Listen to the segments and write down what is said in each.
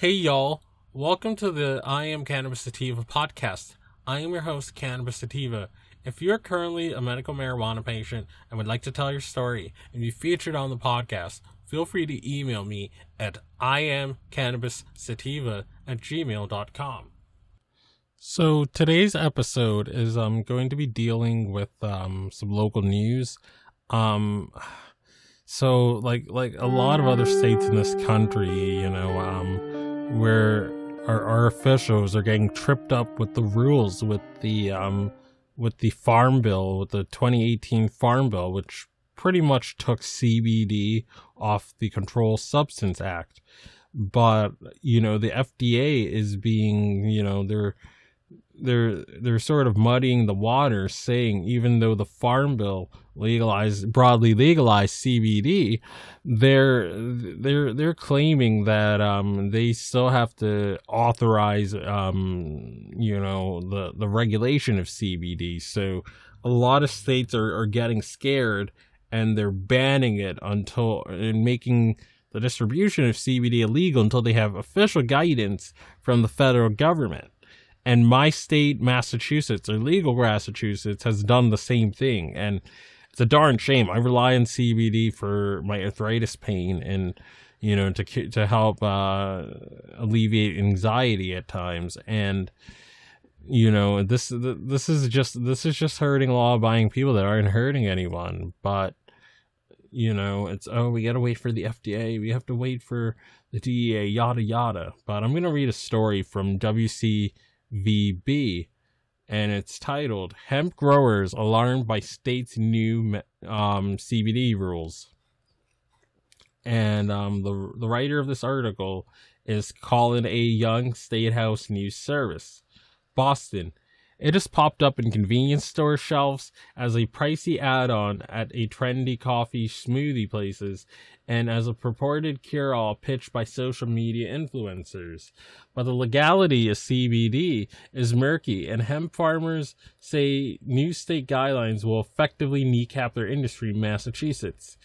Hey y'all, welcome to the I Am Cannabis Sativa podcast. I am your host, Cannabis Sativa. If you're currently a medical marijuana patient and would like to tell your story and be featured on the podcast, feel free to email me at iamcannabissativa at gmail.com. So today's episode is um going to be dealing with um some local news. Um so like like a lot of other states in this country, you know, um where our, our officials are getting tripped up with the rules with the um with the farm bill with the 2018 farm bill which pretty much took CBD off the Control Substance Act. But, you know, the FDA is being, you know, they're they're they're sort of muddying the water, saying even though the Farm Bill legalized broadly legalized CBD, they're they're they're claiming that um, they still have to authorize um, you know the the regulation of CBD. So a lot of states are, are getting scared and they're banning it until and making the distribution of CBD illegal until they have official guidance from the federal government. And my state, Massachusetts, or legal Massachusetts, has done the same thing. And it's a darn shame. I rely on CBD for my arthritis pain and, you know, to to help uh, alleviate anxiety at times. And you know, this this is just this is just hurting law-abiding people that aren't hurting anyone. But you know, it's oh, we gotta wait for the FDA. We have to wait for the DEA. Yada yada. But I'm gonna read a story from WC VB, and it's titled Hemp Growers Alarmed by State's New um, CBD Rules. And um, the, the writer of this article is Colin A. Young, State House News Service. Boston. It has popped up in convenience store shelves as a pricey add on at a trendy coffee smoothie places and as a purported cure all pitched by social media influencers. But the legality of CBD is murky, and hemp farmers say new state guidelines will effectively kneecap their industry in Massachusetts.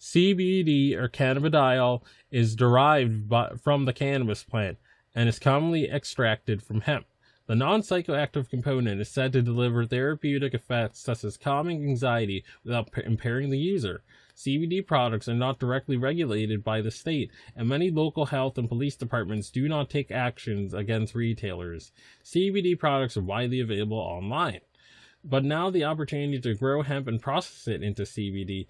CBD or cannabidiol is derived by, from the cannabis plant and is commonly extracted from hemp. The non psychoactive component is said to deliver therapeutic effects such as calming anxiety without impairing the user. CBD products are not directly regulated by the state, and many local health and police departments do not take actions against retailers. CBD products are widely available online. But now the opportunity to grow hemp and process it into CBD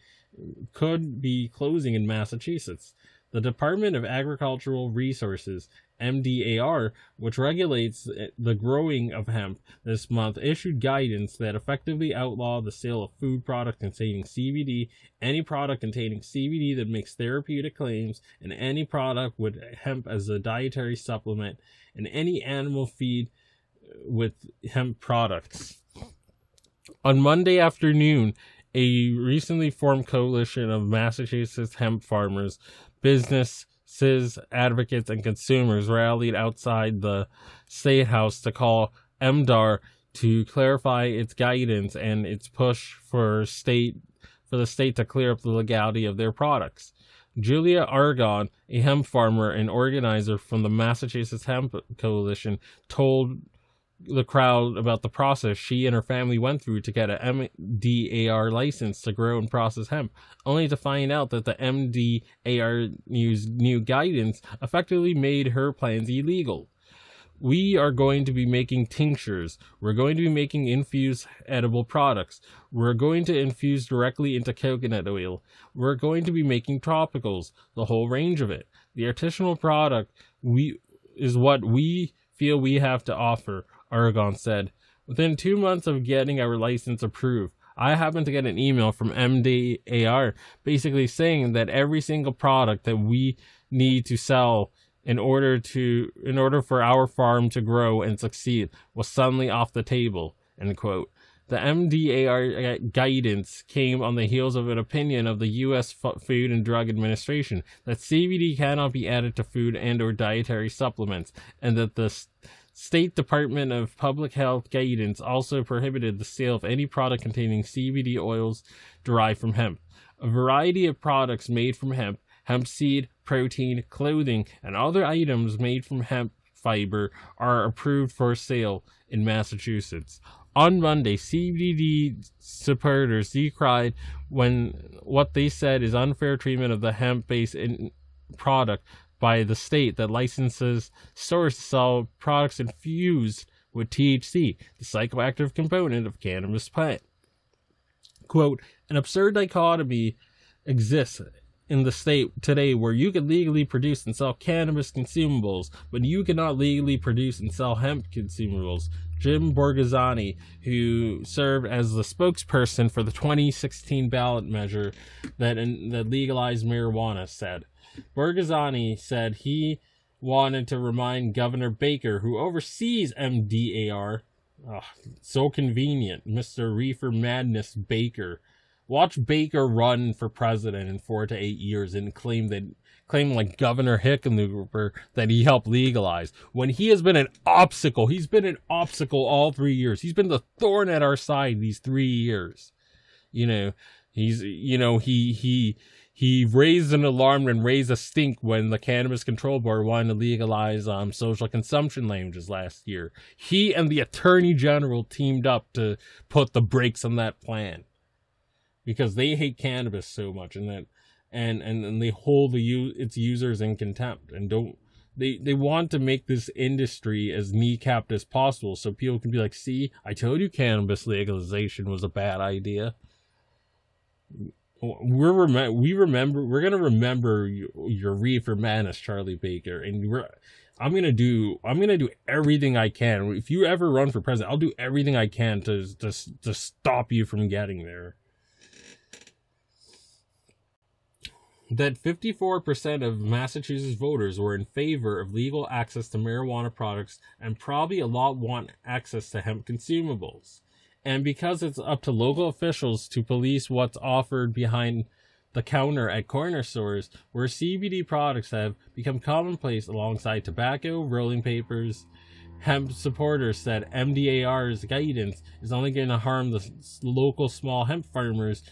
could be closing in Massachusetts. The Department of Agricultural Resources MDAR, which regulates eh, the growing of hemp this month, issued guidance that effectively outlawed the sale of food products containing CBD, any product containing CBD that makes therapeutic claims, and any product with hemp as a dietary supplement, and any animal feed eh, with hemp products. On Monday afternoon, a recently formed coalition of Massachusetts hemp farmers, business, CIS advocates and consumers rallied outside the State House to call MDAR to clarify its guidance and its push for state for the state to clear up the legality of their products. Julia Argon, a hemp farmer and organizer from the Massachusetts Hemp Coalition, told the crowd about the process she and her family went through to get a MDAR license to grow and process hemp, only to find out that the MDAR news new guidance effectively made her plans illegal. We are going to be making tinctures. We're going to be making infused edible products. We're going to infuse directly into coconut oil. We're going to be making topicals, the whole range of it. The artisanal product we is what we feel we have to offer Aragon said. Within two months of getting our license approved, I happened to get an email from MDAR basically saying that every single product that we need to sell in order to in order for our farm to grow and succeed was suddenly off the table. End quote. The MDAR guidance came on the heels of an opinion of the U.S. Food and Drug Administration that CBD cannot be added to food and or dietary supplements, and that the State Department of Public Health guidance also prohibited the sale of any product containing CBD oils derived from hemp. A variety of products made from hemp hemp seed, protein, clothing, and other items made from hemp fiber are approved for sale in Massachusetts. On Monday, CBD supporters decried when what they said is unfair treatment of the hemp-based product by the state that licenses stores to sell products infused with THC, the psychoactive component of cannabis plant. Quote, an absurd dichotomy exists in the state today where you can legally produce and sell cannabis consumables, but you cannot legally produce and sell hemp consumables. Jim Borghesani, who served as the spokesperson for the 2016 ballot measure that, that legalized marijuana, said. Borghesani said he wanted to remind Governor Baker, who oversees MDAR, oh, so convenient, Mr. Reefer Madness Baker, Watch Baker run for president in four to eight years and claim that claim like Governor Hickenlooper that he helped legalize when he has been an obstacle. He's been an obstacle all three years. He's been the thorn at our side these three years. You know, he's you know he he he raised an alarm and raised a stink when the Cannabis Control Board wanted to legalize um, social consumption languages last year. He and the Attorney General teamed up to put the brakes on that plan because they hate cannabis so much and that and and, and they hold the its users in contempt and don't they they want to make this industry as kneecapped as possible so people can be like see i told you cannabis legalization was a bad idea we're rem- we remember we're gonna remember your, reefer madness charlie baker and we're i'm gonna do i'm gonna do everything i can if you ever run for president i'll do everything i can to to, to stop you from getting there that 54% of Massachusetts voters were in favor of legal access to marijuana products, and probably a lot want access to hemp consumables. And because it's up to local officials to police what's offered behind the counter at corner stores, where CBD products have become commonplace alongside tobacco, rolling papers, hemp supporters said MDAR's guidance is only going to harm the local small hemp farmers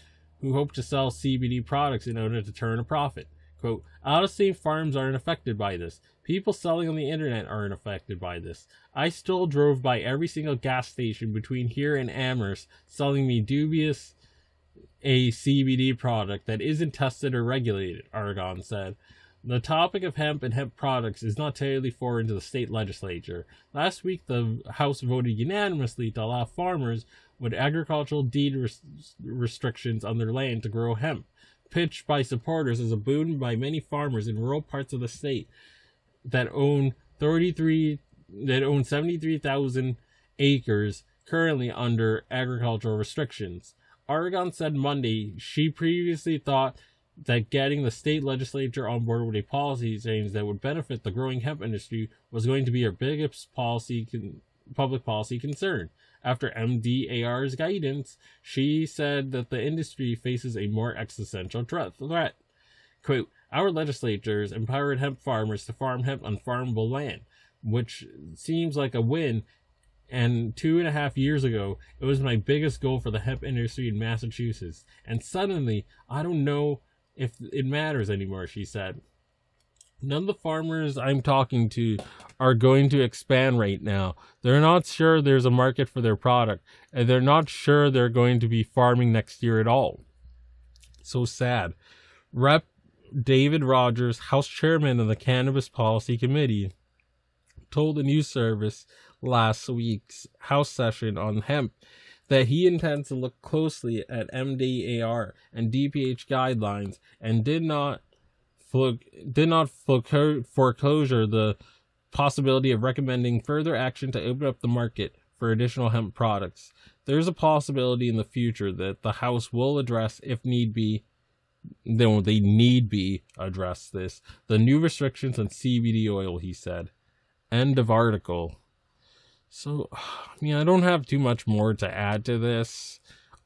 who hope to sell CBD products in order to turn a profit. Quote, out of state farms aren't affected by this. People selling on the internet aren't affected by this. I still drove by every single gas station between here and Amherst selling me dubious a CBD product that isn't tested or regulated, Aragon said. The topic of hemp and hemp products is not terribly foreign to the state legislature. Last week, the House voted unanimously to allow farmers with agricultural deed res- restrictions on their land to grow hemp, pitched by supporters as a boon by many farmers in rural parts of the state that own 33 that own 73,000 acres currently under agricultural restrictions. Aragon said Monday she previously thought that getting the state legislature on board with a policy change that would benefit the growing hemp industry was going to be her biggest policy con- public policy concern. After MDAR's guidance, she said that the industry faces a more existential threat. Quote, our legislatures empowered hemp farmers to farm hemp on farmable land, which seems like a win. And two and a half years ago, it was my biggest goal for the hemp industry in Massachusetts. And suddenly, I don't know if it matters anymore, she said. None of the farmers I'm talking to are going to expand right now. They're not sure there's a market for their product, and they're not sure they're going to be farming next year at all. So sad. Rep David Rogers, House Chairman of the Cannabis Policy Committee, told the news service last week's House session on hemp that he intends to look closely at MDAR and DPH guidelines and did not did not foreclosure the possibility of recommending further action to open up the market for additional hemp products. There's a possibility in the future that the House will address, if need be, they, they need be address this, the new restrictions on CBD oil, he said. End of article. So, I mean, I don't have too much more to add to this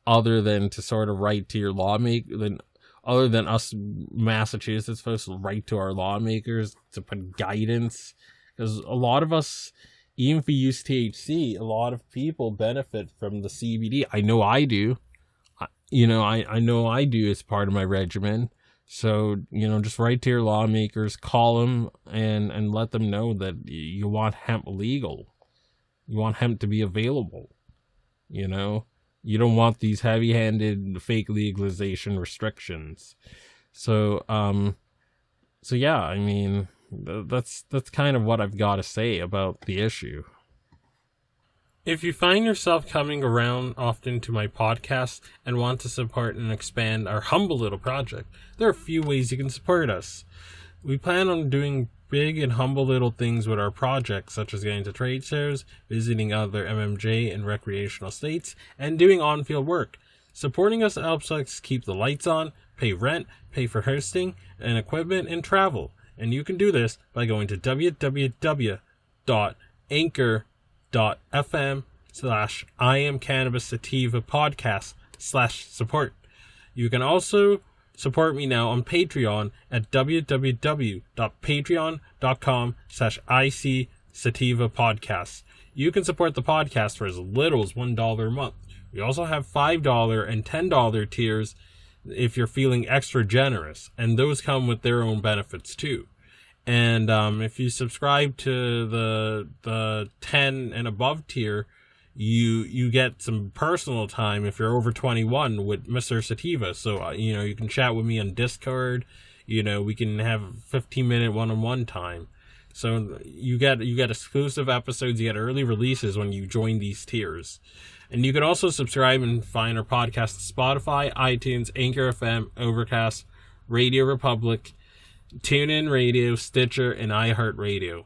other than to sort of write to your lawmaker, than other than us Massachusetts folks write to our lawmakers to put guidance because a lot of us even if we use THC a lot of people benefit from the CBD I know I do you know I, I know I do as part of my regimen So, you know, just write to your lawmakers, call them and and let them know that you want hemp legal. You want hemp to be available. You know, you don't want these heavy-handed fake legalization restrictions. So, um so yeah, I mean, that's that's kind of what I've got to say about the issue. If you find yourself coming around often to my podcast and want to support and expand our humble little project, there are a few ways you can support us. We plan on doing big and humble little things with our project, such as getting to trade shows, visiting other MMJ and recreational states, and doing on field work. Supporting us helps us keep the lights on, pay rent, pay for hosting and equipment, and travel. And you can do this by going to www.anchor.fm slash I am cannabis sativa podcast slash support. You can also support me now on Patreon at www.patreon.com slash IC sativa podcast. You can support the podcast for as little as $1 a month. We also have $5 and $10 tiers if you're feeling extra generous, and those come with their own benefits too. And um, if you subscribe to the the ten and above tier, you you get some personal time if you're over 21 with Mr. Sativa. So uh, you know you can chat with me on Discord. You know we can have 15 minute one on one time. So you get you get exclusive episodes, you get early releases when you join these tiers. And you can also subscribe and find our podcast Spotify, iTunes, Anchor FM, Overcast, RadioPublic, TuneIn Radio, Stitcher, and iHeartRadio.